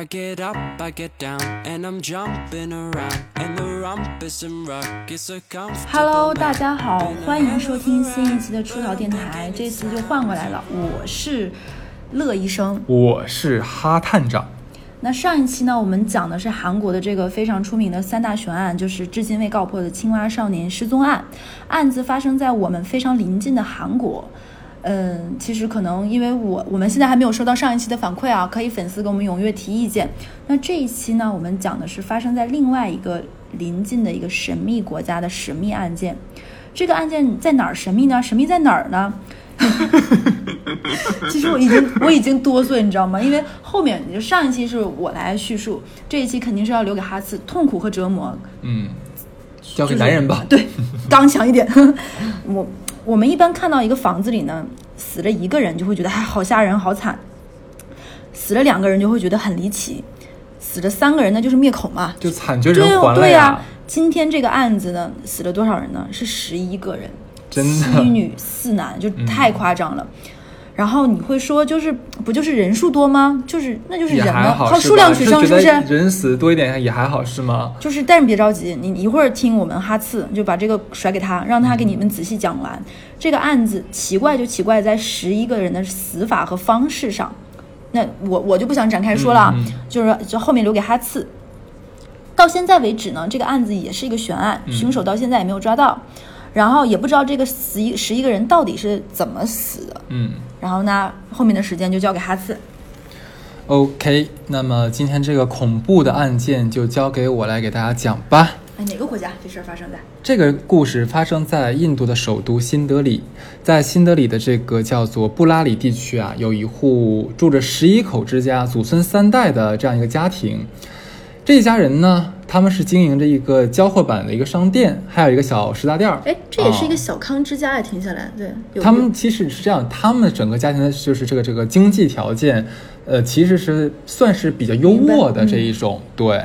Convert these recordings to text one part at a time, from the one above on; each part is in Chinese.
I get up, I get down, and I'm jumping around. And the rumpus and ruckus are comfortable. Hello，大家好，欢迎收听新一期的出逃电台。这次就换过来了，我是乐医生。我是哈探长。那上一期呢，我们讲的是韩国的这个非常出名的三大悬案，就是至今未告破的青蛙少年失踪案。案子发生在我们非常临近的韩国。嗯，其实可能因为我我们现在还没有收到上一期的反馈啊，可以粉丝给我们踊跃提意见。那这一期呢，我们讲的是发生在另外一个临近的一个神秘国家的神秘案件。这个案件在哪儿神秘呢？神秘在哪儿呢？其实我已经我已经哆嗦，你知道吗？因为后面就上一期是我来叙述，这一期肯定是要留给哈次痛苦和折磨。嗯，交给男人吧。对，刚强一点。我我们一般看到一个房子里呢死了一个人，就会觉得哎好吓人，好惨；死了两个人就会觉得很离奇；死了三个人那就是灭口嘛。就惨绝对人寰了对呀、呀！今天这个案子呢，死了多少人呢？是十一个人，真的七女四男，就太夸张了。然后你会说，就是不就是人数多吗？就是那就是人靠数量取胜，是不是？人死多一点也还好，是吗？就是，但是别着急，你你一会儿听我们哈次就把这个甩给他，让他给你们仔细讲完。这个案子奇怪就奇怪在十一个人的死法和方式上，那我我就不想展开说了啊，嗯嗯就是就后面留给哈次。到现在为止呢，这个案子也是一个悬案，嗯凶手到现在也没有抓到，然后也不知道这个十一十一个人到底是怎么死的。嗯然后呢，后面的时间就交给哈次。，OK。那么今天这个恐怖的案件就交给我来给大家讲吧。哎，哪个国家这事儿发生在？这个故事发生在印度的首都新德里，在新德里的这个叫做布拉里地区啊，有一户住着十一口之家，祖孙三代的这样一个家庭。这一家人呢，他们是经营着一个交货版的一个商店，还有一个小食杂店儿。哎，这也是一个啊小康之家呀，听下来，对，他们其实是这样，他们整个家庭的就是这个这个经济条件，呃，其实是算是比较优渥的这一种。对，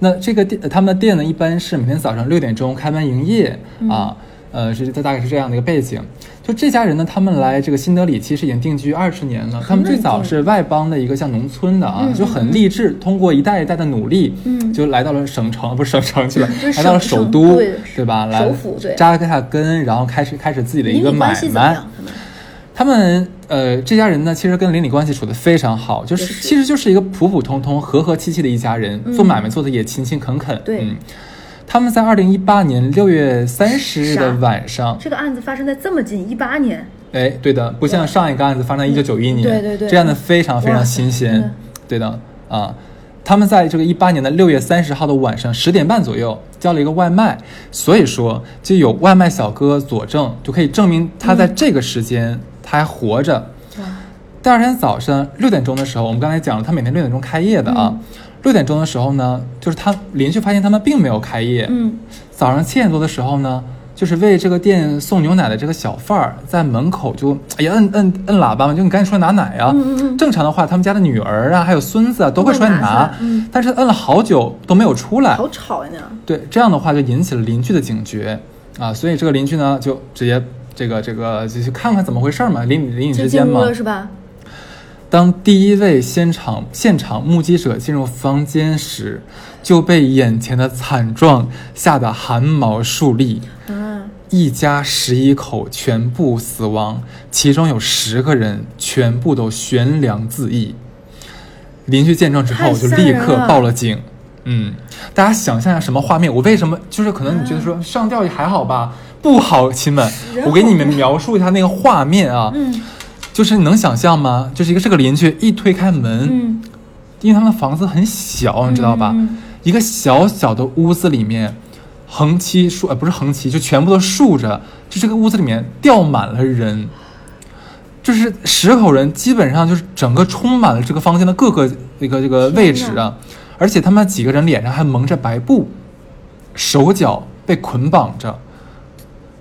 那这个店，他们的店呢，一般是每天早上六点钟开门营业、啊，呃，是这大概是这样的一个背景。就这家人呢，他们来这个新德里其实已经定居二十年了。他们最早是外邦的一个像农村的啊，就很励志，通过一代一代的努力，嗯就来到了省城，不是省城去了就，是来到了首都，对对吧？来扎下根，然后开始开始自己的一个买卖。他们呃，这家人呢，其实跟邻里关系处得非常好，就是其实就是一个普普通通、和和气气的一家人，做买卖做的也勤勤恳恳。对嗯，他们在二零一八年六月三十日的晚上，这个案子发生在这么近，一八年，哎，对的，不像上一个案子发生在一九九一年，对对对。这样的非常非常新鲜。的，对的啊。他们在这个一八年的六月三十号的晚上十点半左右叫了一个外卖，所以说就有外卖小哥佐证，就可以证明他在这个时间他还活着。哇，第二天早上六点钟的时候，我们刚才讲了，他每天六点钟开业的啊。嗯六点钟的时候呢，就是他邻居发现他们并没有开业。嗯，早上七点多的时候呢，就是为这个店送牛奶的这个小贩儿在门口就哎呀摁摁摁喇叭嘛，就你赶紧出来拿奶啊。嗯嗯嗯正常的话，他们家的女儿啊，还有孙子啊都会出来拿拿，嗯但是摁了好久都没有出来。好吵呀那。对，这样的话就引起了邻居的警觉啊，所以这个邻居呢就直接这个这个就去看看怎么回事嘛，邻里邻里之间嘛。是吧？当第一位现场现场目击者进入房间时，就被眼前的惨状吓得汗毛竖立。嗯，一家十一口全部死亡，其中有十个人全部都悬梁自缢。邻居见状之后太就立刻报了警。嗯，大家想象一下什么画面？我为什么就是可能你觉得说上吊也还好吧？不好，亲们，我给你们描述一下那个画面啊。嗯就是你能想象吗？就是一个这个邻居一推开门，嗯，因为他们的房子很小，你知道吧？一个小小的屋子里面，横七竖呃不是横七，就全部都竖着，就这个屋子里面吊满了人，就是十口人，基本上就是整个充满了这个房间的各个这个这个位置啊，而且他们几个人脸上还蒙着白布，手脚被捆绑着。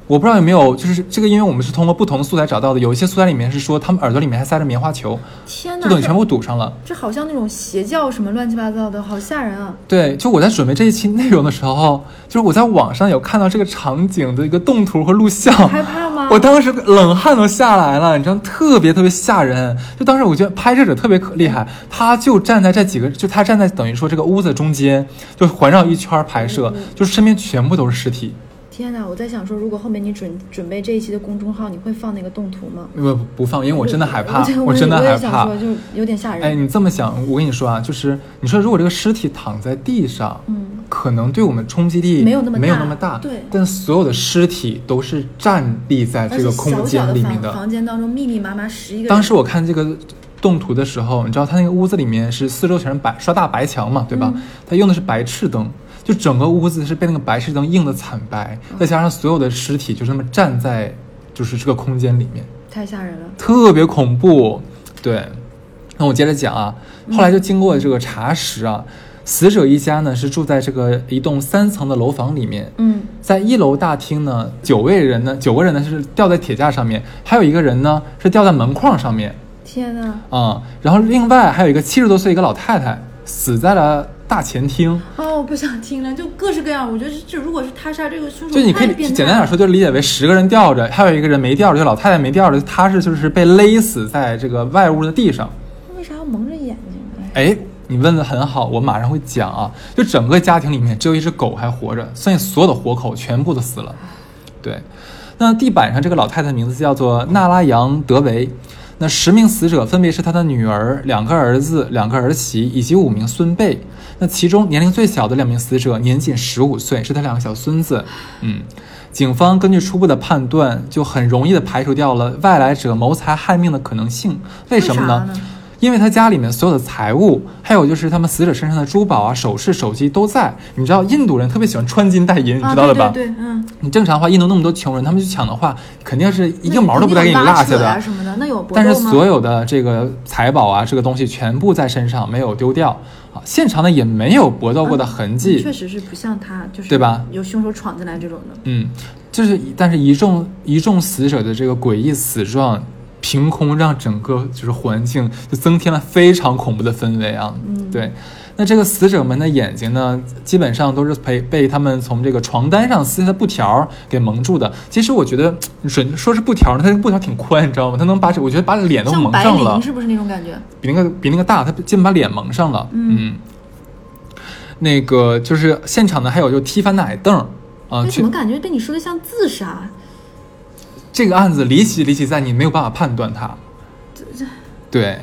我不知道有没有，就是这个，因为我们是通过不同的素材找到的，有一些素材里面是说他们耳朵里面还塞着棉花球，天哪，就等于全部堵上了。这好像那种邪教什么乱七八糟的，好吓人啊！对，就我在准备这一期内容的时候，就是我在网上有看到这个场景的一个动图和录像，害怕吗？啊！我当时冷汗都下来了，你知道，特别特别吓人。就当时我觉得拍摄者特别可厉害，他就站在这几个，就他站在等于说这个屋子中间，就环绕一圈拍摄，就是身边全部都是尸体。天哪！我在想说，如果后面你准准备这一期的公众号，你会放那个动图吗？不不放，因为我真的害怕，我真的害怕。就有点吓人。哎，你这么想，我跟你说啊，就是你说如果这个尸体躺在地上，嗯，可能对我们冲击力没有那么大没有那么大，对但所有的尸体都是站立在这个空间里面的。房间当中密密麻麻十一个。当时我看这个动图的时候，你知道他那个屋子里面是四周全是白刷大白墙嘛，对吧？嗯他用的是白炽灯，就整个屋子是被那个白炽灯映的惨白，嗯再加上所有的尸体就这么站在就是这个空间里面，太吓人了。特别恐怖。对，那我接着讲啊，后来就经过这个查实啊，死者一家呢是住在这个一栋三层的楼房里面，嗯，在一楼大厅呢，九位人呢，九个人呢是吊在铁架上面，还有一个人呢是吊在门框上面。天哪！啊、然后另外还有一个七十多岁一个老太太死在了大前厅，哦，我不想听了，就各式各样。我觉得这如果是他杀这个凶手，就你可以简单点说，就理解为十个人吊着，还有一个人没吊着，就老太太没吊着，她是就是被勒死在这个外屋的地上。为啥要蒙着眼睛？哎哎，你问的很好，我马上会讲啊。就整个家庭里面只有一只狗还活着，所以所有的活口全部都死了。对，那地板上这个老太太名字叫做纳拉扬德维。那十名死者分别是他的女儿、两个儿子、两个儿媳以及五名孙辈。那其中年龄最小的两名死者年仅十五岁，是他两个小孙子。嗯，警方根据初步的判断，就很容易的排除掉了外来者谋财害命的可能性。为什么？呢因为他家里面所有的财物，还有就是他们死者身上的珠宝啊、首饰、手机都在。你知道印度人特别喜欢穿金戴银，你啊，知道的吧？对嗯，你正常的话，印度那么多穷人，他们去抢的话，肯定是一个毛都不带给你落下的。啊什么的，那有但是所有的这个财宝啊，这个东西全部在身上，没有丢掉啊。现场呢也没有搏斗过的痕迹，确实是不像他，就是对吧有凶手闯进来这种的。嗯，就是但是一众一众死者的这个诡异死状，凭空让整个就是环境就增添了非常恐怖的氛围啊。嗯对。那这个死者们的眼睛呢，基本上都是被被他们从这个床单上撕下的布条给蒙住的。其实我觉得，准说是布条呢，它这个布条挺宽，你知道吗？它能把这，我觉得把脸都蒙上了灵，是不是那种感觉？比那个比那个大，它基本把脸蒙上了。嗯那个就是现场呢，还有就踢翻的矮凳啊，去为什么感觉被你说的像自杀？这个案子离奇离奇在你没有办法判断它。对，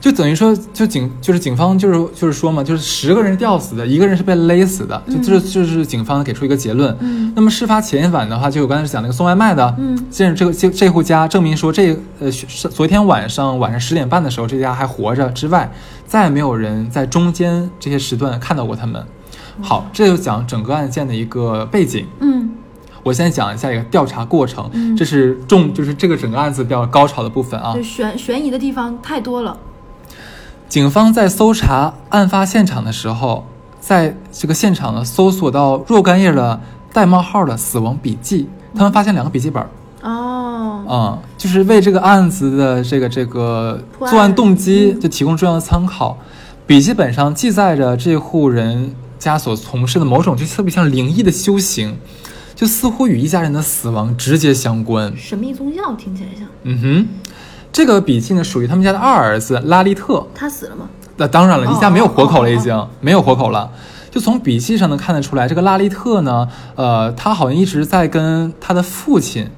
就等于说，就警就是警方就是就是说嘛，就是十个人吊死的，一个人是被勒死的，就就是就是警方给出一个结论。嗯那么事发前一晚的话，就我刚才讲那个送外卖的，嗯这这个这这户家证明说这呃是昨天晚上晚上十点半的时候，这家还活着之外，再也没有人在中间这些时段看到过他们。好，这就讲整个案件的一个背景。嗯我先讲一下一个调查过程，嗯这是重就是这个整个案子比较高潮的部分啊对，。悬悬疑的地方太多了。警方在搜查案发现场的时候，在这个现场呢搜索到若干页的带冒号的死亡笔记，他们发现两个笔记本，哦，嗯、就是为这个案子的这个这个作案动机就提供重要的参考。笔记本上记载着这户人家所从事的某种就特别像灵异的修行，就似乎与一家人的死亡直接相关。神秘宗教听起来像。嗯哼，这个笔记呢属于他们家的二儿子拉利特。他死了吗？那当然了，哦一家没有活口了，哦哦已经没有活口了。就从笔记上能看得出来，这个拉利特呢，呃，他好像一直在跟他的父亲，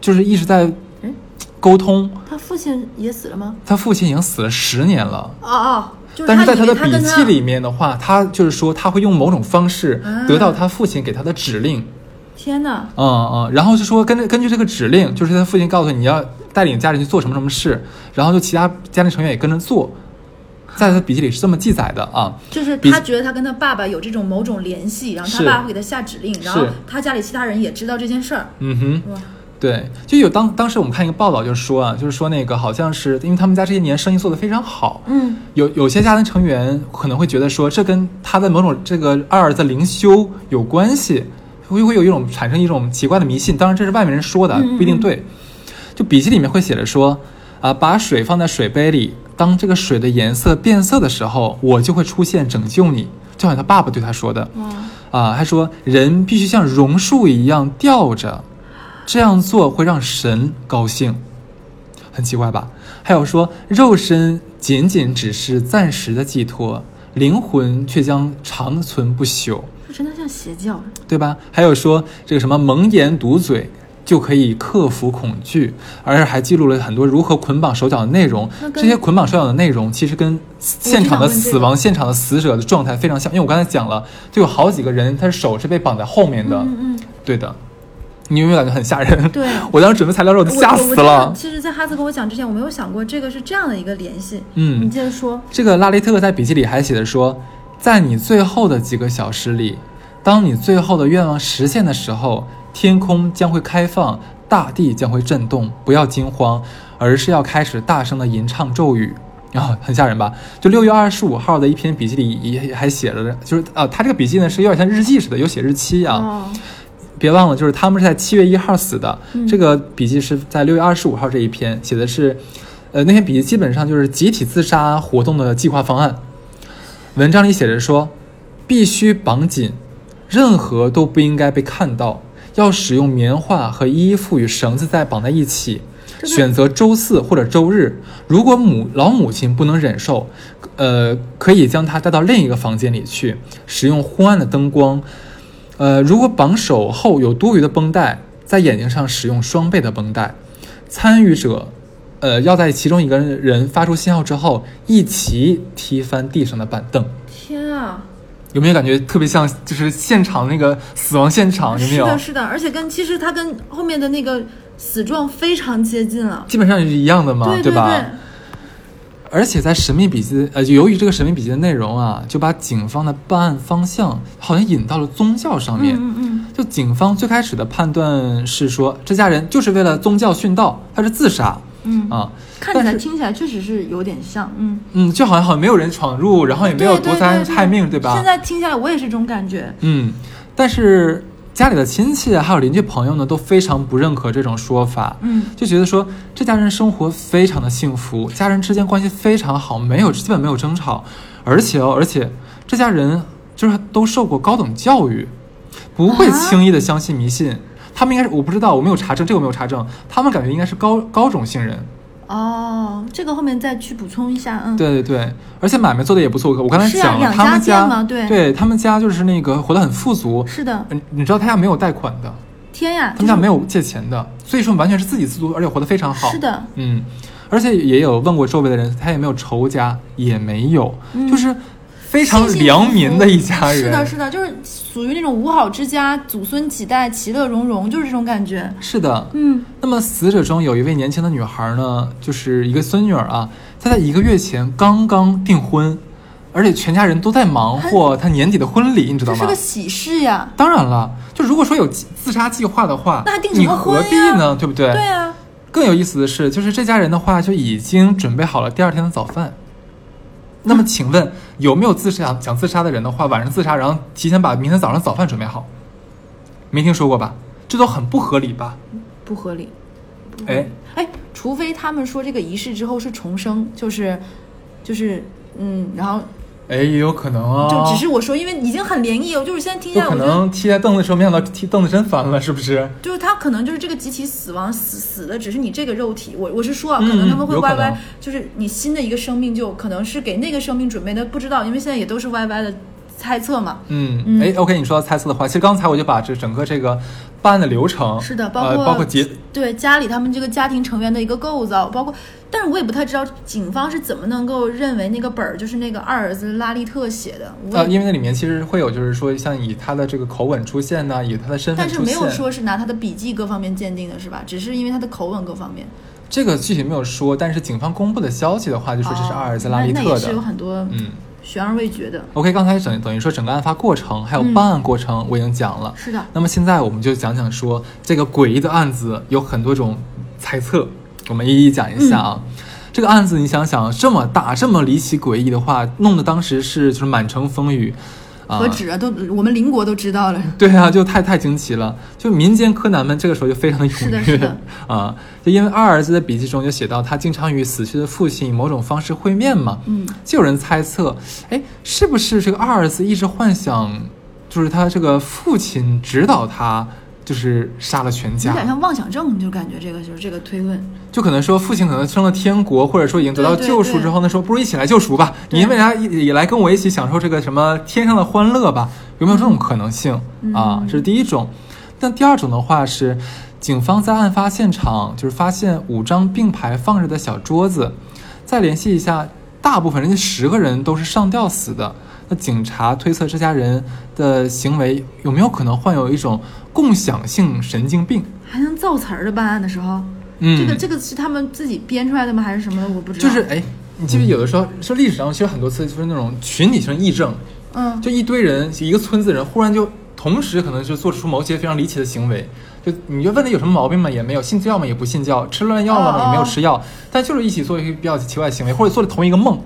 就是一直在嗯沟通。他父亲也死了吗？他父亲已经死了十年了，哦哦，就是但是在他的笔记里面的话，他就是说他会用某种方式啊得到他父亲给他的指令。天哪，嗯嗯，然后就说根据根据这个指令，就是他父亲告诉你要带领家人去做什么什么事，然后就其他家庭成员也跟着做，在他笔记里是这么记载的啊。就是他觉得他跟他爸爸有这种某种联系，然后他爸会给他下指令，然后他家里其他人也知道这件事儿。嗯哼，对，就有当当时我们看一个报道，就是说啊，就是说那个好像是因为他们家这些年生意做得非常好，嗯，有有些家庭成员可能会觉得说这跟他的某种这个二儿子灵修有关系，会会有一种产生一种奇怪的迷信。当然这是外面人说的，不一定对。就笔记里面会写着说，啊，把水放在水杯里，当这个水的颜色变色的时候，我就会出现拯救你，就好像他爸爸对他说的。啊，还说人必须像榕树一样吊着，这样做会让神高兴，很奇怪吧？还有说，肉身仅仅只是暂时的寄托，灵魂却将长存不朽，这真的像邪教。对吧？还有说，这个什么蒙眼堵嘴就可以克服恐惧，而且还记录了很多如何捆绑手脚的内容这些捆绑手脚的内容，其实跟现场的死亡现场的死者的状态非常像，因为我刚才讲了，就有好几个人，他的手是被绑在后面的，嗯嗯，对的。你有没有感觉很吓人？对 我当时准备材料的时候，我我都吓死了。其实，在哈斯跟我讲之前，我没有想过这个是这样的一个联系。嗯你接着说。这个拉雷特在笔记里还写着说，在你最后的几个小时里，当你最后的愿望实现的时候，天空将会开放，大地将会震动。不要惊慌，而是要开始大声的吟唱咒语。啊、很吓人吧？就六月二十五号的一篇笔记里也还写着，就是啊，他这个笔记呢是有点像日记似的，有写日期啊。哦，别忘了，就是他们是在七月一号死的。嗯这个笔记是在六月二十五号这一篇写的是，呃，那篇笔记基本上就是集体自杀活动的计划方案。文章里写着说，必须绑紧，任何都不应该被看到，要使用棉花和衣服与绳子再绑在一起。选择周四或者周日，如果母老母亲不能忍受，呃，可以将她带到另一个房间里去，使用昏暗的灯光，呃，如果绑手后有多余的绷带，在眼睛上使用双倍的绷带。参与者，呃，要在其中一个人发出信号之后，一起踢翻地上的板凳。天啊！有没有感觉特别像就是现场那个死亡现场？有没有？是的，是的，而且跟其实它跟后面的那个死状非常接近了。基本上也是一样的嘛，对对吧？而且在神秘笔记，呃，由于这个神秘笔记的内容啊，就把警方的办案方向好像引到了宗教上面。嗯嗯就警方最开始的判断是说，这家人就是为了宗教殉道，他是自杀嗯嗯，啊。看起来听起来确实是有点像，嗯，嗯，就好像好像没有人闯入，然后也没有夺财害命，对吧？现在听下来，我也是这种感觉。嗯，但是家里的亲戚还有邻居朋友呢，都非常不认可这种说法。嗯，就觉得说这家人生活非常的幸福，家人之间关系非常好，没有基本没有争吵，而且哦，而且这家人就是都受过高等教育，不会啊轻易的相信迷信。他们应该是我不知道，我没有查证，这个我没有查证。他们感觉应该是高高种姓人，哦，这个后面再去补充一下，嗯，对对对，而且买卖做的也不错。我刚才讲了，两他们家对。对他们家就是那个活得很富足。是的，你，你知道他家没有贷款的，天呀，他们家没有借钱的，所以说完全是自给自足，而且活得非常好。是的，嗯，而且也有问过周围的人，他也没有仇家，也没有，嗯。就是非常良民的一家人。是的，是的，就是属于那种五好之家，祖孙几代其乐融融，就是这种感觉。是的。嗯，那么死者中有一位年轻的女孩呢，就是一个孙女儿啊，她在一个月前刚刚订婚，而且全家人都在忙活她年底的婚礼，你知道吗这是个？喜事呀。当然了，就如果说有自杀计划的话，那还订什么你何必呢？对不对？对啊，更有意思的是，就是这家人的话就已经准备好了第二天的早饭。那么，请问有没有自杀想自杀的人的话，晚上自杀，然后提前把明天早上早饭准备好？没听说过吧？这都很不合理吧？不合理。哎，哎，除非他们说这个仪式之后是重生，就是，就是，嗯，然后哎，也有可能啊，就只是我说，因为已经很灵异了，就是现在听下来，有可我觉得能踢在凳子的时候，没想到踢凳子真翻了，是不是？就是他可能就是这个集体死亡死死的只是你这个肉体，我我是说啊，嗯可能他们会歪歪，就是你新的一个生命就可能是给那个生命准备的，不知道，因为现在也都是歪歪的猜测嘛。嗯，嗯哎，OK，你说到猜测的话，其实刚才我就把这整个这个办案的流程，是的，包呃、括、包括结，对家里他们这个家庭成员的一个构造，包括，但是我也不太知道警方是怎么能够认为那个本儿就是那个二儿子拉利特写的，因为那里面其实会有，就是说像以他的这个口吻出现呢、以他的身份但是，没有说是拿他的笔记各方面鉴定的，是吧？只是因为他的口吻各方面。这个具体没有说，但是警方公布的消息的话，就说这是二儿子哦拉利特的。那那也是有很多嗯悬而未决的。，OK，刚才等等于说整个案发过程还有嗯办案过程我已经讲了，是的，那么现在我们就讲讲说这个诡异的案子有很多种猜测，我们一一讲一下啊。这个案子你想想，这么大这么离奇诡异的话，弄得当时是就是满城风雨，啊，何止啊，都我们邻国都知道了。对啊，就太太惊奇了，就民间柯南们这个时候就非常的是踊跃的是的。啊，就因为二儿子的笔记中就写到他经常与死去的父亲以某种方式会面嘛，嗯，就有人猜测，哎，是不是这个二儿子一直幻想，就是他这个父亲指导他就是杀了全家有。点像妄想症，就感觉这个就是这个推论。就可能说父亲可能升了天国，或者说已经得到救赎之后呢，说不如一起来救赎吧，对你为啥也也来跟我一起享受这个什么天上的欢乐吧？有没有这种可能性、啊？这是第一种。但第二种的话是，警方在案发现场就是发现五张并排放着的小桌子，再联系一下，大部分人家十个人都是上吊死的。那警察推测这家人的行为有没有可能患有一种共享性神经病？还能造词儿的办案的时候，嗯，这个这个是他们自己编出来的吗？还是什么的？我不知道。就是哎，你记不记得有的时候说历史上其实很多次就是那种群体性癔症，嗯，就一堆人一个村子人忽然就同时可能就做出某些非常离奇的行为，就你就问他有什么毛病吗？也没有，信教吗？也不信教，吃乱药了吗？哦也没有吃药，但就是一起做一些比较奇怪的行为，或者做了同一个梦。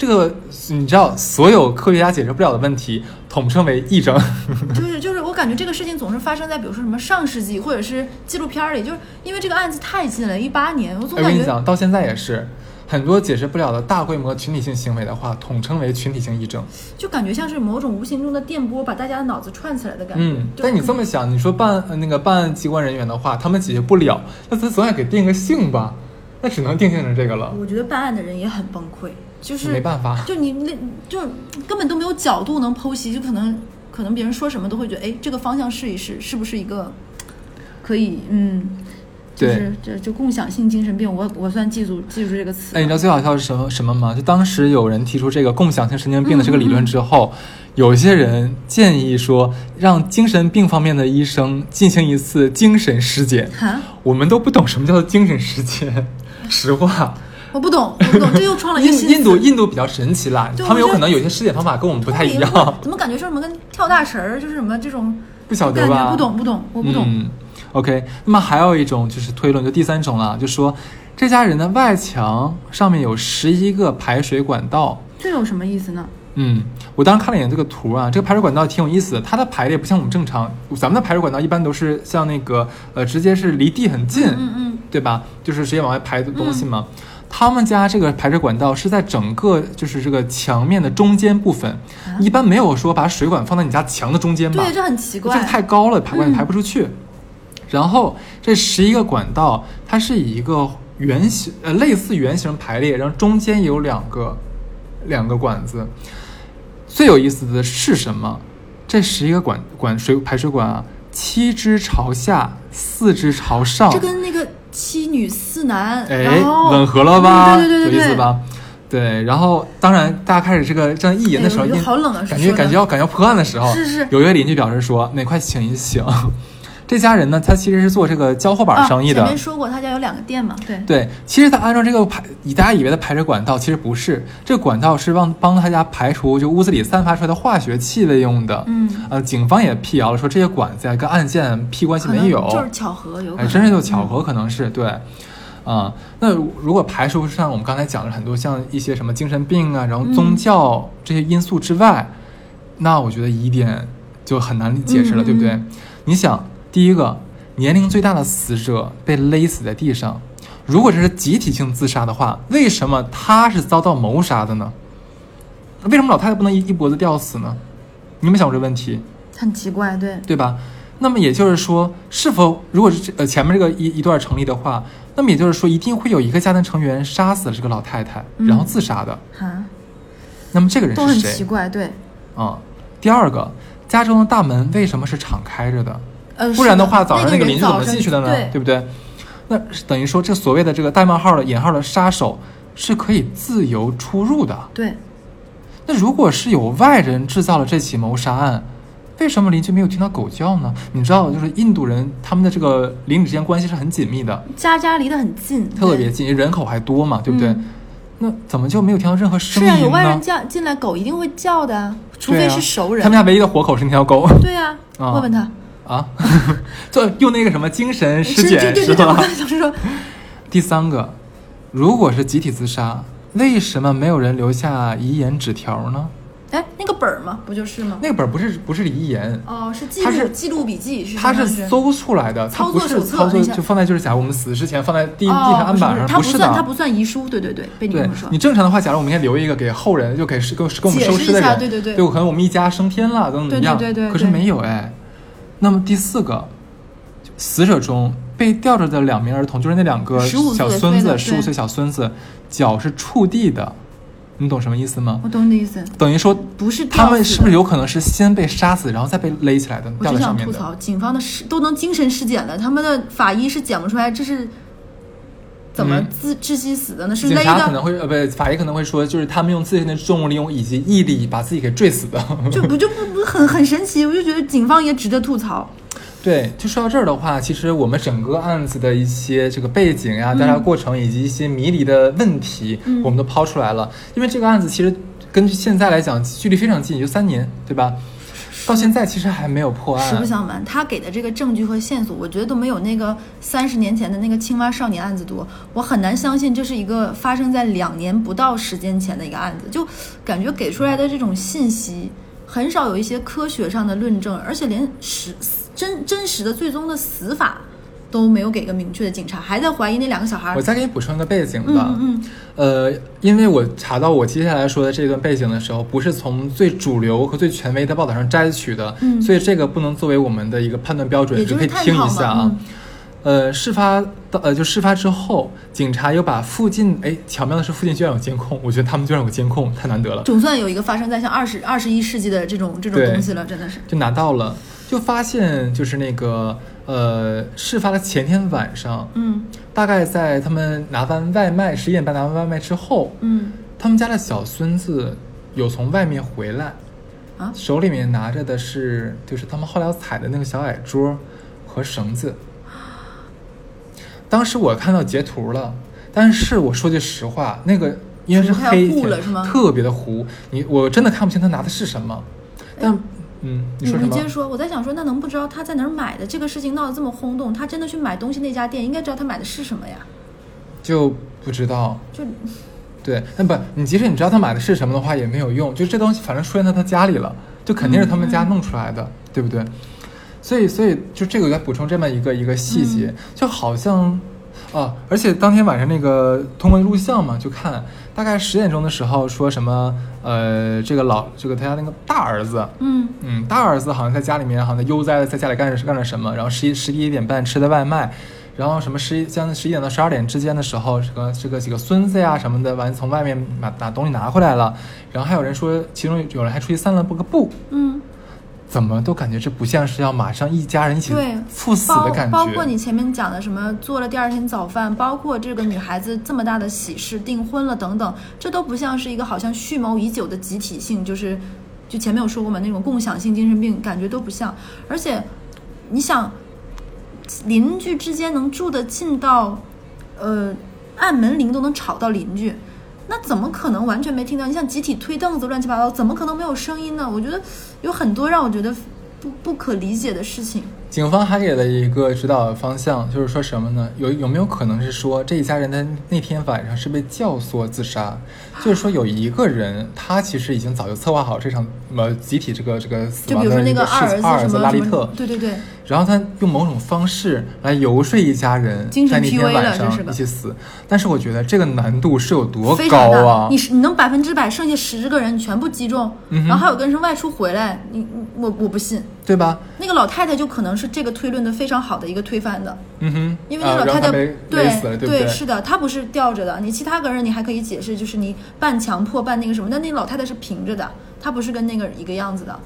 这个你知道，所有科学家解释不了的问题，统称为癔症。就是就是，我感觉这个事情总是发生在比如说什么上世纪或者是纪录片儿里，就是因为这个案子太近了，一八年，我总感觉哎我跟你讲，到现在也是。很多解释不了的大规模群体性行为的话，统称为群体性癔症。就感觉像是某种无形中的电波把大家的脑子串起来的感觉。嗯，但你这么想，你说办呃那个办案机关人员的话，他们解决不了，那他总得给定个性吧？那只能定性成这个了，我觉得办案的人也很崩溃，就是没办法。就你那就根本都没有角度能剖析，就可能可能别人说什么都会觉得，哎，这个方向试一试，是不是一个可以嗯，就是这就共享性精神病，我我算记住记住这个词了。哎，你知道最好笑是什么什么吗？就当时有人提出这个共享性神经病的这个理论之后，有些人建议说，让精神病方面的医生进行一次精神尸检。哈，我们都不懂什么叫做精神尸检，实话。我不懂，我不懂，这又创了一个新印印度印度比较神奇啦，他们有可能有些尸检方法跟我们不太一样，怎么感觉说什么跟跳大神儿，就是什么这种 不晓得吧？不懂不懂，我不懂。嗯，OK，那么还有一种就是推论，就第三种了，就说这家人的外墙上面有十一个排水管道。这有什么意思呢？嗯，我当时看了一眼这个图啊，这个排水管道挺有意思的，它的排列不像我们正常，咱们的排水管道一般都是像那个呃，直接是离地很近，嗯嗯，对吧？就是直接往外排的东西嘛。他们家这个排水管道是在整个就是这个墙面的中间部分，一般没有说把水管放在你家墙的中间吧？对，这很奇怪。这个太高了，排管嗯排不出去。然后这十一个管道，它是以一个圆形呃类似圆形排列，然后中间有两个两个管子。最有意思的是什么？这十一个管管水排水管啊，七只朝下，四只朝上，七女四男，哎吻合了吧？嗯对对对对对，有意思吧？对，然后当然，大家开始这个这样一言的时候，好冷啊感觉感觉要感觉要破案的时候，是是有一位邻居表示说：“那快请一醒。”这家人呢，他其实是做这个交货板生意的。啊、前面说过他家有两个店嘛，对。对，其实他按照这个排，以大家以为的排水管道，其实不是，这个管道是帮帮他家排除就屋子里散发出来的化学气味用的。嗯，呃，警方也辟谣了，说这些管子呀跟案件屁关系没有，就是巧合，有可哎，能。真是就巧合，可能是、对。啊、那如果排除上我们刚才讲的很多像一些什么精神病啊，然后宗教这些因素之外，那我觉得疑点就很难解释了，嗯对不对嗯？你想，第一个，年龄最大的死者被勒死在地上，如果这是集体性自杀的话，为什么他是遭到谋杀的呢？为什么老太太不能一一脖子吊死呢？你有没有想过这个问题？很奇怪，对。对吧？那么也就是说，是否如果是这呃前面这个一一段成立的话，那么也就是说，一定会有一个家庭成员杀死了这个老太太，嗯然后自杀的。哈，那么这个人都很是谁？奇怪，对。啊、第二个，家中的大门为什么是敞开着的？呃，不然的话，早上那个邻居怎么进去的呢？对对不对？那等于说，这所谓的这个带冒号的引号的杀手是可以自由出入的。对，那如果是有外人制造了这起谋杀案，为什么邻居没有听到狗叫呢？你知道，就是印度人他们的这个邻里之间关系是很紧密的，家家离得很近，特别近，人口还多嘛，对不对？嗯那怎么就没有听到任何声是啊，音呢？有外人叫进来，狗一定会叫的啊，除非是熟人。他们家唯一的活口是那条狗对啊，啊问问他。啊，就用那个什么精神尸检是吧刚？才就是说，第三个，如果是集体自杀，为什么没有人留下遗言纸条呢？哎，那个本儿嘛，不就是吗？那个本儿不是不是遗言，哦，是记录记录笔记，是它相当于是搜出来的，它操作不是手册就放在就是假如我们死之前放在地地哦上案板上，是不是它不算，它。不算遗书，对对对，被你这么说你。正常的话，假如我们应该留一个给后人，就给给给我们收尸的人，下对对对对，可能我们一家升天了，怎么怎么样，对对对对可是没有哎。那么第四个，死者中被吊着的两名儿童，就是那两个15小孙子，十五岁小孙子，脚是触地的，你懂什么意思吗我？懂你的意思，等于说不是他们是不是有可能是先被杀死，然后再被勒起来的，我只吊在上面的？想吐槽，警方的尸都能精神尸检了，他们的法医是检不出来这是怎么嗯自窒息死的呢？是勒警察可能，会呃不，法医可能会说，就是他们用自身的重力用以及毅力把自己给坠死的。就不就不不很很神奇，我就觉得警方也值得吐槽。对，就说到这儿的话，其实我们整个案子的一些这个背景呀、调查过程以及一些迷离的问题，嗯我们都抛出来了。因为这个案子其实根据现在来讲，距离非常近，也就三年，对吧？到现在其实还没有破案。实不相瞒，他给的这个证据和线索，我觉得都没有那个三十年前的那个青蛙少年案子多。我很难相信这是一个发生在两年不到时间前的一个案子，就感觉给出来的这种信息很少有一些科学上的论证，而且连实真真实的最终的死法都没有给个明确的，警察还在怀疑那两个小孩我。再给你补充一个背景嗯吧。嗯呃，因为我查到我接下来说的这段背景的时候，不是从最主流和最权威的报道上摘取的，嗯所以这个不能作为我们的一个判断标准，也就可以听一下啊。嗯呃，事发到呃，就事发之后，警察又把附近，哎，巧妙的是附近居然有监控，我觉得他们居然有监控，太难得了，总算有一个发生在像二十二十一世纪的这种这种东西了，真的是。就拿到了，就发现就是那个呃，事发的前天晚上，嗯。大概在他们拿完外卖十一点半拿完外卖之后，嗯。他们家的小孙子有从外面回来，啊？手里面拿着的是就是他们后来要踩的那个小矮桌和绳子。当时我看到截图了，但是我说句实话，那个因为是黑天特别的糊，你我真的看不清他拿的是什么。但嗯，你你说什么？你接着说，我在想说，那能不知道他在哪儿买的？这个事情闹得这么轰动，他真的去买东西那家店，应该知道他买的是什么呀？就不知道。就对，那不，你即使你知道他买的是什么的话也没有用，就这东西反正出现在他家里了，就肯定是他们家弄出来的，对不对？所以，所以就这个我再补充这么一个一个细节，就好像啊，而且当天晚上那个通过录像嘛，就看大概十点钟的时候说什么，呃，这个老这个他家那个大儿子，嗯。嗯，大儿子好像在家里面，好像悠哉的在家里干着干着什么，然后十一十一点半吃的外卖，然后什么十一将近十一点到十二点之间的时候，这个这个几个孙子呀什么的，完从外面把把东西拿回来了，然后还有人说，其中有人还出去散了步个步，嗯，怎么都感觉这不像是要马上一家人一起对，赴死包的感觉，包括你前面讲的什么做了第二天早饭，包括这个女孩子这么大的喜事订婚了等等，这都不像是一个好像蓄谋已久的集体性，就是就前面有说过嘛，那种共享性精神病感觉都不像，而且你想邻居之间能住得近到，呃，按门铃都能吵到邻居。那怎么可能完全没听到？你像集体推凳子乱七八糟，怎么可能没有声音呢？我觉得有很多让我觉得不不可理解的事情。警方还给了一个指导方向，就是说什么呢？有有没有可能是说这一家人的那天晚上是被教唆自杀？就是说有一个人，他其实已经早就策划好这场呃集体这个这个死亡就比如说那个二儿子二儿子什么拉利特，对对对，然后他用某种方式来游说一家人精神在那 PUA 天晚上一起死。但是我觉得这个难度是有多。高啊！你是你能百分之百，剩下十个人全部击中，嗯然后还有个人是外出回来，你你我我不信。对吧？那个老太太就可能是这个推论的非常好的一个推翻的，嗯哼，因为那啊个老太太、对对对？是的，她不是吊着的，你其他个人你还可以解释，就是你半强迫半那个什么，但那个老太太是平着的，她不是跟那个一个样子的。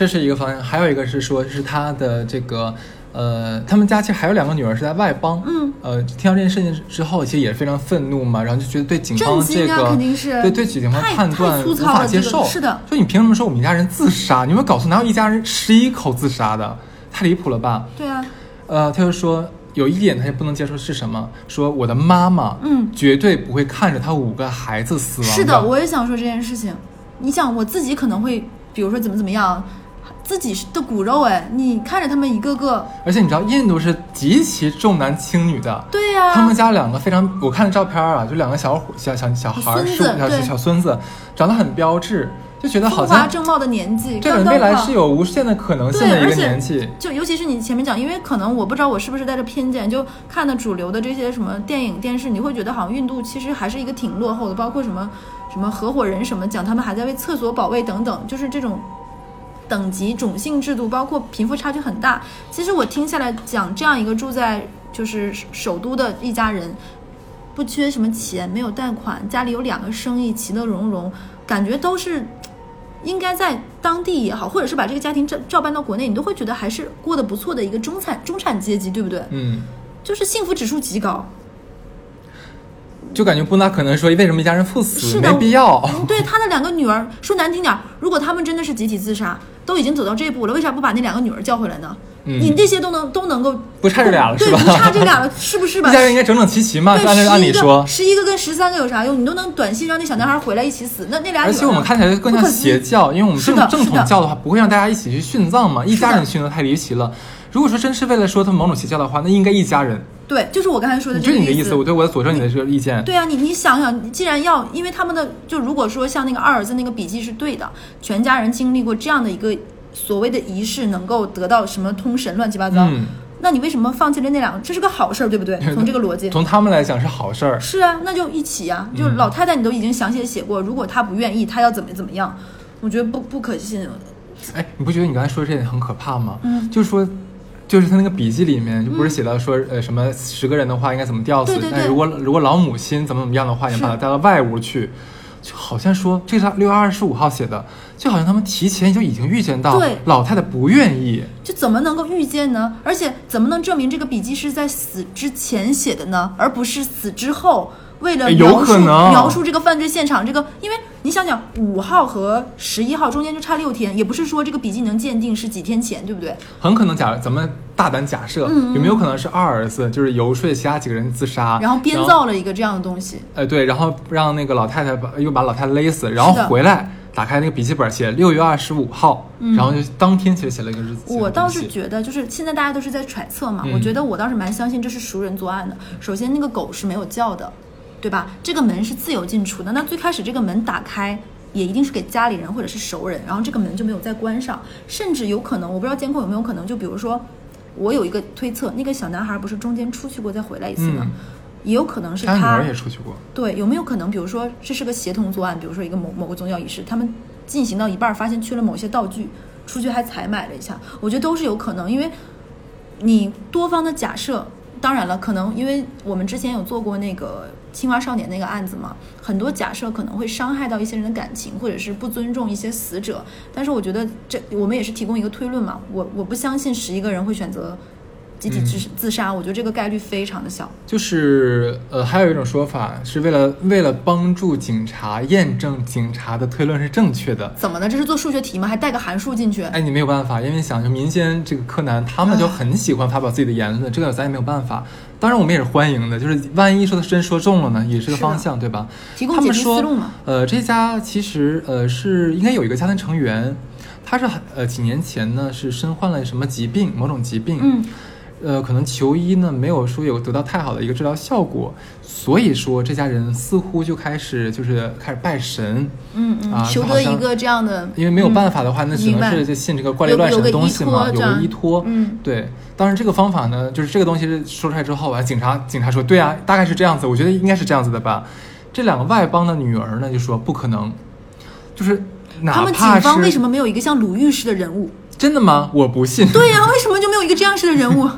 这是一个方向，还有一个是说，是他的这个，呃，他们家其实还有两个女儿是在外邦，嗯，呃，听到这件事情之后，其实也是非常愤怒嘛，然后就觉得对警方这个，肯定是对对警方太判断无法接受，是的就你凭什么说我们一家人自杀？你有没有搞错？哪有一家人十一口自杀的？太离谱了吧？对啊，呃，他就说有一点他就不能接受是什么？说我的妈妈，嗯绝对不会看着他五个孩子死亡是的，我也想说这件事情。你想，我自己可能会，比如说怎么怎么样，自己是的骨肉哎，你看着他们一个个，而且你知道，印度是极其重男轻女的。对呀、他们家两个非常，我看的照片啊，就两个小伙小小小孩是小小孙子，长得很标致，就觉得好像正茂的年纪，这个未来是有无限的可能性，的一个年纪。就尤其是你前面讲，因为可能我不知道我是不是带着偏见，就看的主流的这些什么电影电视，你会觉得好像印度其实还是一个挺落后的，包括什么什么合伙人什么讲他们还在为厕所保卫等等，就是这种等级、种姓制度，包括贫富差距很大。其实我听下来讲，这样一个住在就是首都的一家人，不缺什么钱，没有贷款，家里有两个生意，其乐融融，感觉都是应该在当地也好，或者是把这个家庭照照搬到国内，你都会觉得还是过得不错的一个中产中产阶级，对不对？嗯，就是幸福指数极高。就感觉不那可能说为什么一家人赴死，是，没必要。嗯对他的两个女儿，说难听点，如果他们真的是集体自杀，都已经走到这一步了，为啥不把那两个女儿叫回来呢？嗯你这些都能都能够不差这俩了对，是吧不差这俩了，是不是吧？一家人应该整整齐齐嘛，对，按照按理说。十一个跟十三个有啥用？你都能短信让那小男孩回来一起死，那那俩而且我们看起来更像邪教，因为我们正正统教的话，不会让大家一起去殉葬嘛，一家人殉葬太离奇了。如果说真是为了说他们某种邪教的话，那应该一家人。对，就是我刚才说的你这个意这是你的意思，我对我佐证你的这个意见。对啊，你你想想，既然要，因为他们的就如果说像那个二儿子那个笔记是对的，全家人经历过这样的一个所谓的仪式，能够得到什么通神乱七八糟，嗯那你为什么放弃了那两个？这是个好事儿，对不对？从这个逻辑。从他们来讲是好事儿。是啊，那就一起啊！就嗯老太太，你都已经详细的写过，如果她不愿意，她要怎么怎么样？我觉得不不可信。哎，你不觉得你刚才说这点很可怕吗？嗯就是说，就是他那个笔记里面就不是写到说，呃，什么十个人的话应该怎么吊死，对对对但如果如果老母亲怎么怎么样的话，也把他带到外屋去，就好像说这是六月二十五号写的，就好像他们提前就已经预见到对老太太不愿意。就怎么能够预见呢？而且怎么能证明这个笔记是在死之前写的呢，而不是死之后？为了描述描述这个犯罪现场，这个因为你想想，五号和十一号中间就差六天，也不是说这个笔记能鉴定是几天前，对不对？很可能假，咱们大胆假设，有没有可能是二儿子就是游说其他几个人自杀，然后编造了一个这样的东西。呃，对，然后让那个老太太把又把老太太勒死，然后回来打开那个笔记本写六月二十五号，然后就当天其实写了一个日子。嗯我倒是觉得，就是现在大家都是在揣测嘛，嗯我觉得我倒是蛮相信这是熟人作案的。首先，那个狗是没有叫的，对吧？这个门是自由进出的，那最开始这个门打开。也一定是给家里人或者是熟人，然后这个门就没有再关上，甚至有可能，我不知道监控有没有可能，就比如说，我有一个推测，那个小男孩不是中间出去过再回来一次吗？嗯也有可能是他女他儿也出去过，对，有没有可能，比如说这是个协同作案，比如说一个某某个宗教仪式，他们进行到一半儿发现缺了某些道具，出去还采买了一下，我觉得都是有可能，因为你多方的假设，当然了，可能因为我们之前有做过那个青蛙少年那个案子嘛，很多假设可能会伤害到一些人的感情，或者是不尊重一些死者，但是我觉得这我们也是提供一个推论嘛，我我不相信十一个人会选择集体自自杀，我觉得这个概率非常的小。就是呃，还有一种说法是为了为了帮助警察验证警察的推论是正确的。怎么呢？这是做数学题吗？还带个函数进去？哎，你没有办法，因为想就民间这个柯南，他们就很喜欢发表自己的言论，这个咱也没有办法。当然，我们也是欢迎的，就是万一说的真说中了呢，也是个方向，对吧？提供解他们说题思路嘛。呃，这家其实呃是应该有一个家庭成员，他是呃几年前呢是身患了什么疾病，某种疾病，嗯，呃，可能求医呢没有说有得到太好的一个治疗效果，所以说这家人似乎就开始就是开始拜神，嗯嗯，啊求得一个这样的，因为没有办法的话，那只能是就信这个怪力乱神的东西嘛，有有个依托。嗯，对。当然这个方法呢，就是这个东西说出来之后啊，警察警察说对啊，大概是这样子，我觉得应该是这样子的吧。这两个外邦的女儿呢就说不可能，就是哪他们警方为什么没有一个像鲁豫式的人物？真的吗？我不信。对呀、为什么就没有一个这样式的人物？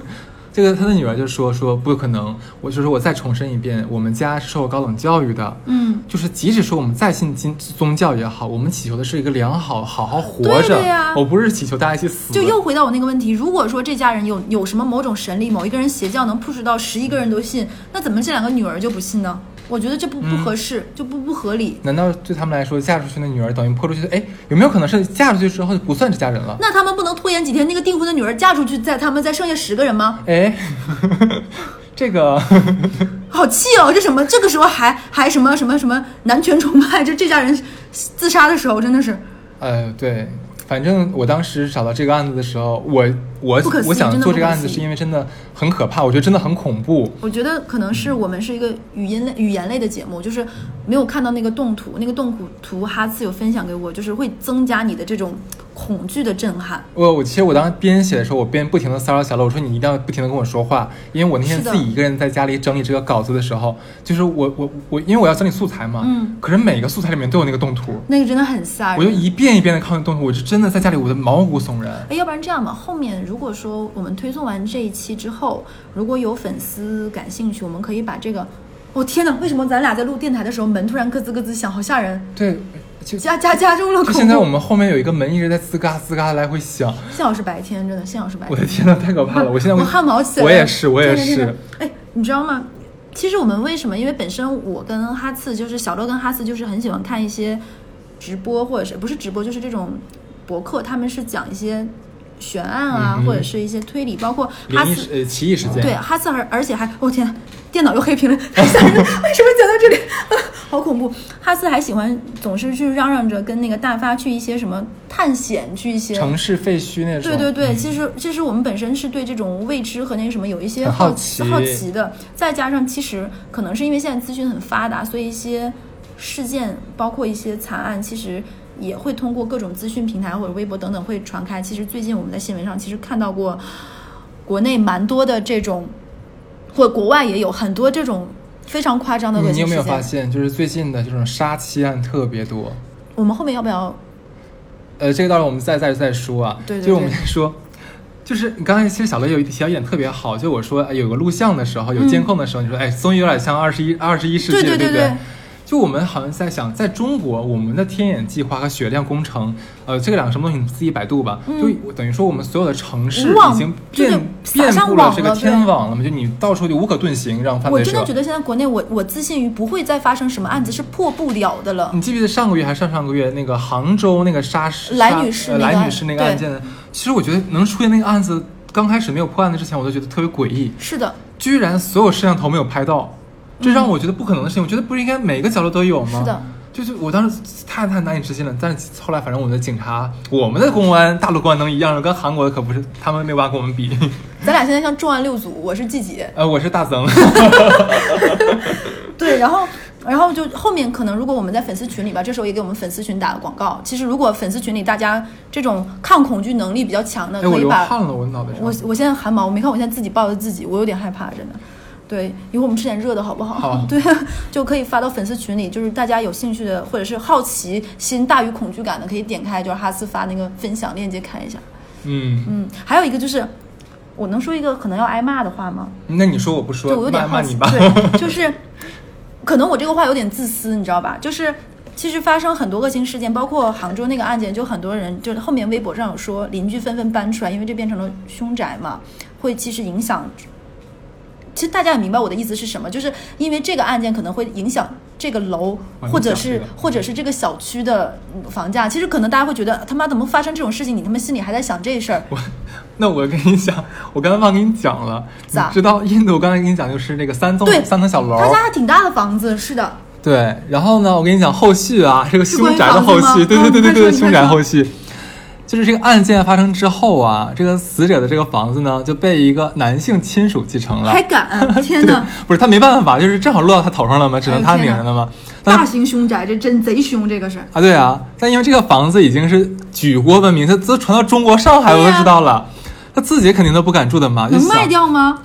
这个他的女儿就说说不可能，我就说我再重申一遍，我们家是受过高等教育的，嗯，就是即使说我们再信经宗教也好，我们祈求的是一个良好好好活着，对呀我不是祈求大家一起死。就又回到我那个问题，如果说这家人有有什么某种神力，某一个人邪教能 push 到十一个人都信，那怎么这两个女儿就不信呢？我觉得这不不合适，就不不合理。难道对他们来说，嫁出去的女儿等于泼出去的？哎，有没有可能是嫁出去之后就不算这家人了？那他们不能拖延几天，那个订婚的女儿嫁出去，在他们再剩下十个人吗？哎，这个 好气哦！这什么？这个时候还还什么什么什么男权崇拜？这这家人自杀的时候真的是呃，对，反正我当时找到这个案子的时候，我我我想做这个案子，是因为真的很可怕，我觉得真的很恐怖。我觉得可能是我们是一个语音类、语言类的节目，就是没有看到那个动图，那个动图图哈次有分享给我，就是会增加你的这种恐惧的震撼。我我其实我当时编写的时候，我边不停的骚扰小乐，我说你一定要不停的跟我说话，因为我那天自己一个人在家里整理这个稿子的时候，就是我我我，因为我要整理素材嘛，嗯，可是每个素材里面都有那个动图，那个真的很吓人。我就一遍一遍的看那动图，我就真的在家里我的毛骨悚然。哎，要不然这样吧，后面如果说我们推送完这一期之后，如果有粉丝感兴趣，我们可以把这个。哦天哪！为什么咱俩在录电台的时候门突然咯吱咯吱响，好吓人！对，就加加加重了。就现在我们后面有一个门一直在吱嘎吱嘎来回响，幸好是白天，真的幸好是白天。我的天呐，太可怕了！我现在我汗毛起来了。我也是，我也是。哎，你知道吗？其实我们为什么？因为本身我跟哈次就是小乐跟哈次就是很喜欢看一些直播，或者是不是直播，就是这种博客，他们是讲一些悬案啊，嗯或者是一些推理，包括哈次灵异事呃奇异事件，对，哈斯而而且还，我、天，电脑又黑屏了，太 吓人了！为什么讲到这里，啊 好恐怖？哈斯还喜欢总是去嚷嚷着跟那个大发去一些什么探险，去一些城市废墟那种。对对对，嗯其实其实我们本身是对这种未知和那个什么有一些好奇好奇的，再加上其实可能是因为现在资讯很发达，所以一些事件，包括一些惨案，其实也会通过各种资讯平台或者微博等等会传开。其实最近我们在新闻上其实看到过国内蛮多的这种，或国外也有很多这种非常夸张的恶你有没。有发现，就是最近的这种杀妻案特别多？我们后面要不要？呃，这个到时候我们再再再说啊。对对就是我们先说，就是你刚才其实小乐有一提到一点特别好，就我说哎有个录像的时候，有监控的时候，你说哎，终于有点像二十一二十一世纪了，不对对对对就我们好像在想，在中国，我们的天眼计划和雪亮工程，呃，这个两个什么东西，你自己百度吧。就等于说，我们所有的城市已经就是遍遍布了这个天网了嘛，就你到处就无可遁形，让犯罪者我真的觉。得现在国内我我自信于不会再发生什么案子是破不了的了。你记不记得上个月还是上上个月那个杭州那个杀杀来女士来女士那个案件？其实我觉得能出现那个案子，刚开始没有破案的之前，我都觉得特别诡异。是的，居然所有摄像头没有拍到，这让我觉得不可能的事情。我觉得不是应该每个角落都有吗？是的，就是我当时太太难以置信了。但是后来反正我们的警察，我们的公安，大陆公安能一样的，跟韩国的可不是，他们没有办法跟我们比。咱俩现在像重案六组，我是季姐，呃，我是大曾，对，然后然后就后面可能如果我们在粉丝群里吧，这时候也给我们粉丝群打了广告。其实如果粉丝群里大家这种抗恐惧能力比较强的，可以把我汗了，我脑袋上。我我现在汗毛，我没看我现在自己抱着自己，我有点害怕，真的。对，一会儿我们吃点热的好不好？好 对，就可以发到粉丝群里，就是大家有兴趣的，或者是好奇心大于恐惧感的，可以点开就是哈斯发那个分享链接看一下。嗯，嗯，还有一个就是，我能说一个可能要挨骂的话吗？那你说我不说，对我有点好奇，骂骂你吧。对，就是可能我这个话有点自私，你知道吧？就是其实发生很多恶性事件，包括杭州那个案件，就很多人就是后面微博上有说邻居纷纷搬出来，因为这变成了凶宅嘛，会其实影响。其实大家也明白我的意思是什么，就是因为这个案件可能会影响这个楼，哦或者是或者是这个小区的嗯房价。其实可能大家会觉得他妈怎么发生这种事情，你他妈心里还在想这事儿。我，那我跟你讲，我刚才忘跟你讲了，你咋知道印度？我刚才跟你讲就是那个三栋三层小楼，他家还挺大的房子，是的。对，然后呢，我跟你讲后续啊，这个凶宅的后续，对对对对对，凶宅后续，就是这个案件发生之后啊，这个死者的这个房子呢就被一个男性亲属继承了还。敢？天对哪！，不是他没办法，就是正好落到他头上了嘛，只能他领着了嘛。但大型凶宅，这真贼凶，这个是。啊，对啊，但因为这个房子已经是举国闻名，它都传到中国上海，我都知道了。他自己肯定都不敢住的嘛，能卖掉吗？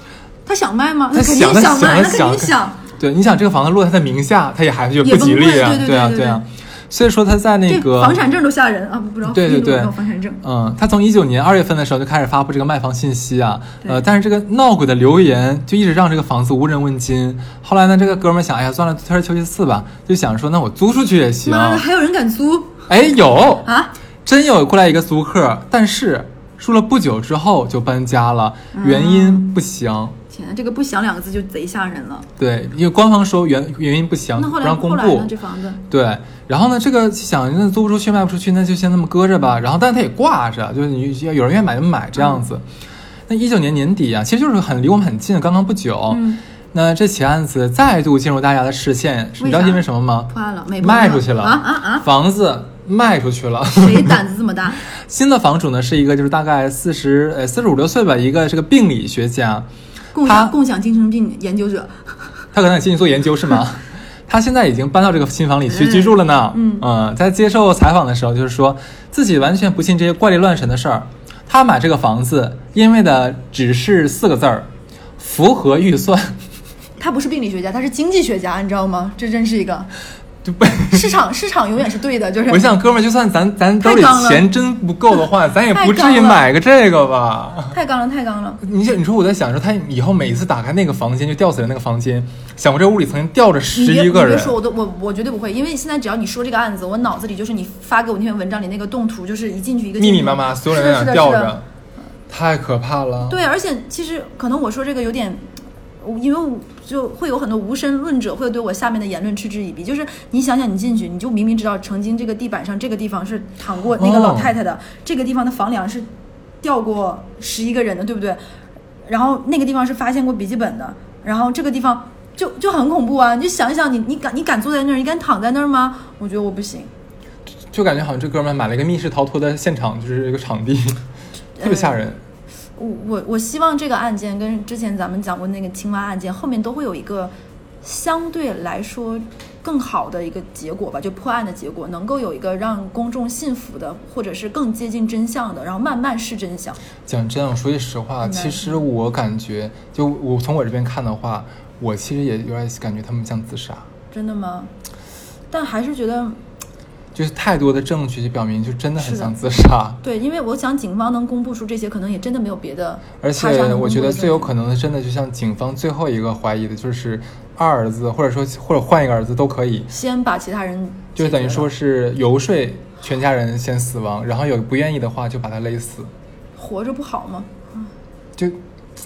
他想卖吗？他肯定想他卖，他想定想。对，你想这个房子落在他名下，他也还是不吉利啊，对对啊，对对啊。所以说他在那个房产证都吓人啊！不知道有对对对房产证？嗯，他从一九年二月份的时候就开始发布这个卖房信息啊，呃，但是这个闹鬼的留言就一直让这个房子无人问津。后来呢，这个哥们儿想，哎呀，算了，退而求其次吧，就想说，那我租出去也行。妈的，还有人敢租哎，有，啊？真有过来一个租客，但是住了不久之后就搬家了，原因不详。天，这个不详两个字就贼吓人了。对，因为官方说原原因不详，不那后来让公布后来呢？。这房子对，然后呢，这个想那租不出去卖不出去，那就先这么搁着吧。然后，但是它也挂着，就是你要有人愿意买就买这样子。那一九年年底啊，其实就是很离我们很近，刚刚不久。嗯那这起案子再度进入大家的视线，你知道因为什么吗？破案了，卖出去了啊啊啊！房子卖出去了。谁胆子这么大？新的房主呢是一个就是大概四十呃四十五六岁吧，一个这个病理学家，共他享共享精神病研究者，他可能也进去做研究是吗？他现在已经搬到这个新房里去居住了呢。嗯在接受采访的时候，就是说自己完全不信这些怪力乱神的事儿。他买这个房子，因为的只是四个字儿：符合预算。他不是病理学家，他是经济学家，你知道吗？这真是一个就被 市场，市场永远是对的，就是 我想，哥们儿，就算咱咱兜里钱真不够的话，咱也不至于买个这个吧。太刚了，太刚了。你想，你说我在想说，他以后每一次打开那个房间，就吊死人那个房间，想过这屋里曾经吊着十一个人，你别说，我都我我绝对不会，因为现在只要你说这个案子，我脑子里就是你发给我那篇文章里那个动图，就是一进去一个密密麻麻，所有人在那吊着太可怕了。对，而且其实可能我说这个有点，因为我就会有很多无神论者会对我下面的言论嗤之以鼻。就是你想想，你进去，你就明明知道曾经这个地板上这个地方是躺过那个老太太的，这个地方的房梁是掉过十一个人的，对不对？然后那个地方是发现过笔记本的，然后这个地方就就很恐怖啊！你就想一想你，你敢你敢坐在那儿，你敢躺在那儿吗？我觉得我不行。就感觉好像这哥们儿买了一个密室逃脱的现场，就是一个场地，特别吓人。我我我希望这个案件跟之前咱们讲过那个青蛙案件后面都会有一个相对来说更好的一个结果吧，就破案的结果能够有一个让公众信服的，或者是更接近真相的，然后慢慢是真相。讲真，我说句实话，其实我感觉，就我从我这边看的话，我其实也有点感觉他们像自杀，真的吗？但还是觉得就是太多的证据就表明，就真的很想自杀。对，因为我想警方能公布出这些，可能也真的没有别的而。且我觉得最有可能的，真的就像警方最后一个怀疑的，就是二儿子，或者说或者换一个儿子都可以，先把其他人就是等于说是游说全家人先死亡，然后有不愿意的话就把他勒死，活着不好吗？就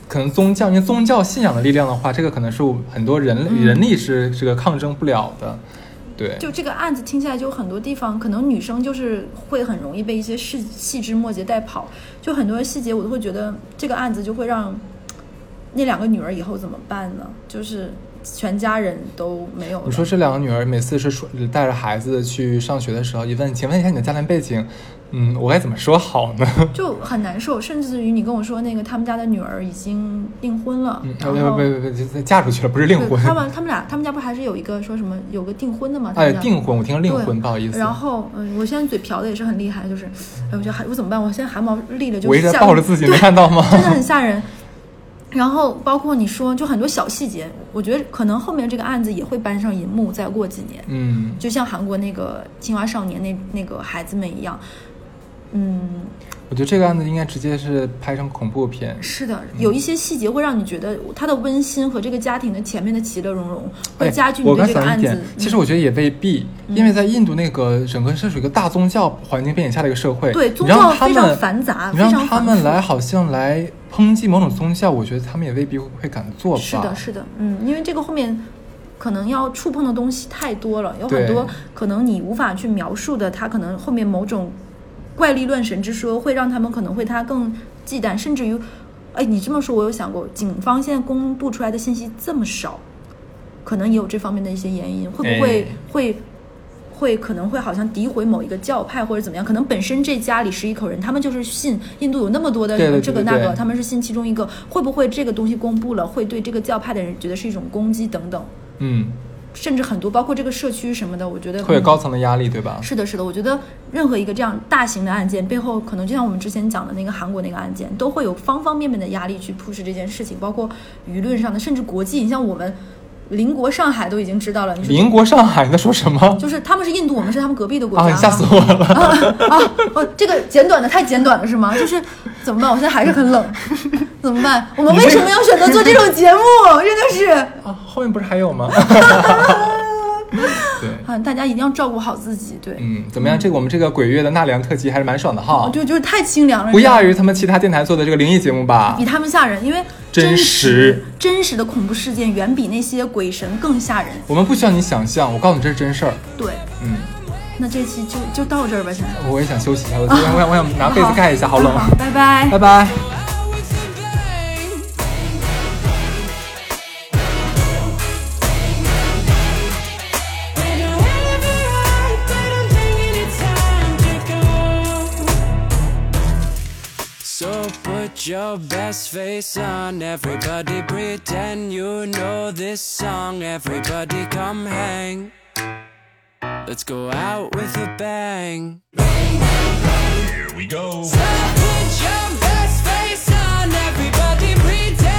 可能宗教，因为宗教信仰的力量的话，这个可能是很多人人力是这个抗争不了的，对，就这个案子听起来就很多地方，可能女生就是会很容易被一些细细枝末节带跑，就很多细节我都会觉得这个案子就会让那两个女儿以后怎么办呢？就是全家人都没有。你说这两个女儿每次是说带着孩子去上学的时候，一问，请问一下你的家庭背景，嗯，我该怎么说好呢？就很难受，甚至于你跟我说那个他们家的女儿已经订婚了，嗯，不不不不，嫁出去了，不是订婚。他们他们俩他们家不还是有一个说什么有个订婚的吗？他哎，订婚，我听成另对婚，不好意思。然后，嗯，我现在嘴瓢的也是很厉害，就是，哎，我觉得还我怎么办？我现在汗毛立了就我一直在吓抱着自己，对没看到吗？真的很吓人。然后包括你说，就很多小细节，我觉得可能后面这个案子也会搬上银幕，再过几年，嗯，就像韩国那个青蛙少年那那个孩子们一样。嗯，我觉得这个案子应该直接是拍成恐怖片。是的，有一些细节会让你觉得它的温馨和这个家庭的前面的其乐融融，会哎加剧你对这个案子其实嗯我觉得也未必，因为在印度那个整个是属于一个大宗教环境背景下的一个社会，对宗教非常繁杂你让他们来好像来抨击某种宗教，我觉得他们也未必会敢做吧。是的，是的，嗯，因为这个后面可能要触碰的东西太多了，有很多可能你无法去描述的，它可能后面某种怪力乱神之说会让他们可能会他更忌惮，甚至于，哎，你这么说，我有想过，警方现在公布出来的信息这么少，可能也有这方面的一些原因，会不会、哎。会？会可能会好像诋毁某一个教派或者怎么样，可能本身这家里十一口人，他们就是信印度有那么多的这个那个，他们是信其中一个，会不会这个东西公布了，会对这个教派的人觉得是一种攻击等等，嗯，甚至很多包括这个社区什么的，我觉得嗯会有高层的压力，对吧？是的，是的，我觉得任何一个这样大型的案件背后，可能就像我们之前讲的那个韩国那个案件，都会有方方面面的压力去 push 这件事情，包括舆论上的，甚至国际。你像我们邻国上海都已经知道了，你说邻国上海你在说什么？就是他们是印度，我们是他们隔壁的国家吓死我了！啊啊！哦，这个简短的太简短了是吗？就是怎么办？我现在还是很冷，怎么办？我们为什么要选择做这种节目？真的是。啊，后面不是还有吗？对，啊，大家一定要照顾好自己，对，嗯，怎么样？这个我们这个鬼月的纳凉特辑还是蛮爽的哈，就就是太清凉了，不亚于他们其他电台做的这个灵异节目吧比？他们吓人，因为真实实真实的恐怖事件远比那些鬼神更吓人。我们不需要你想象，我告诉你这是真事儿。对，嗯，那这期就就到这儿吧，现在。我也想休息一下，我我想我想我想拿被子盖一下，好冷。好，拜拜。拜拜。Put your best face on. Everybody pretend you know this song. Everybody come hang. Let's go out with a bang. Here we go. So put your best face on. Everybody pretend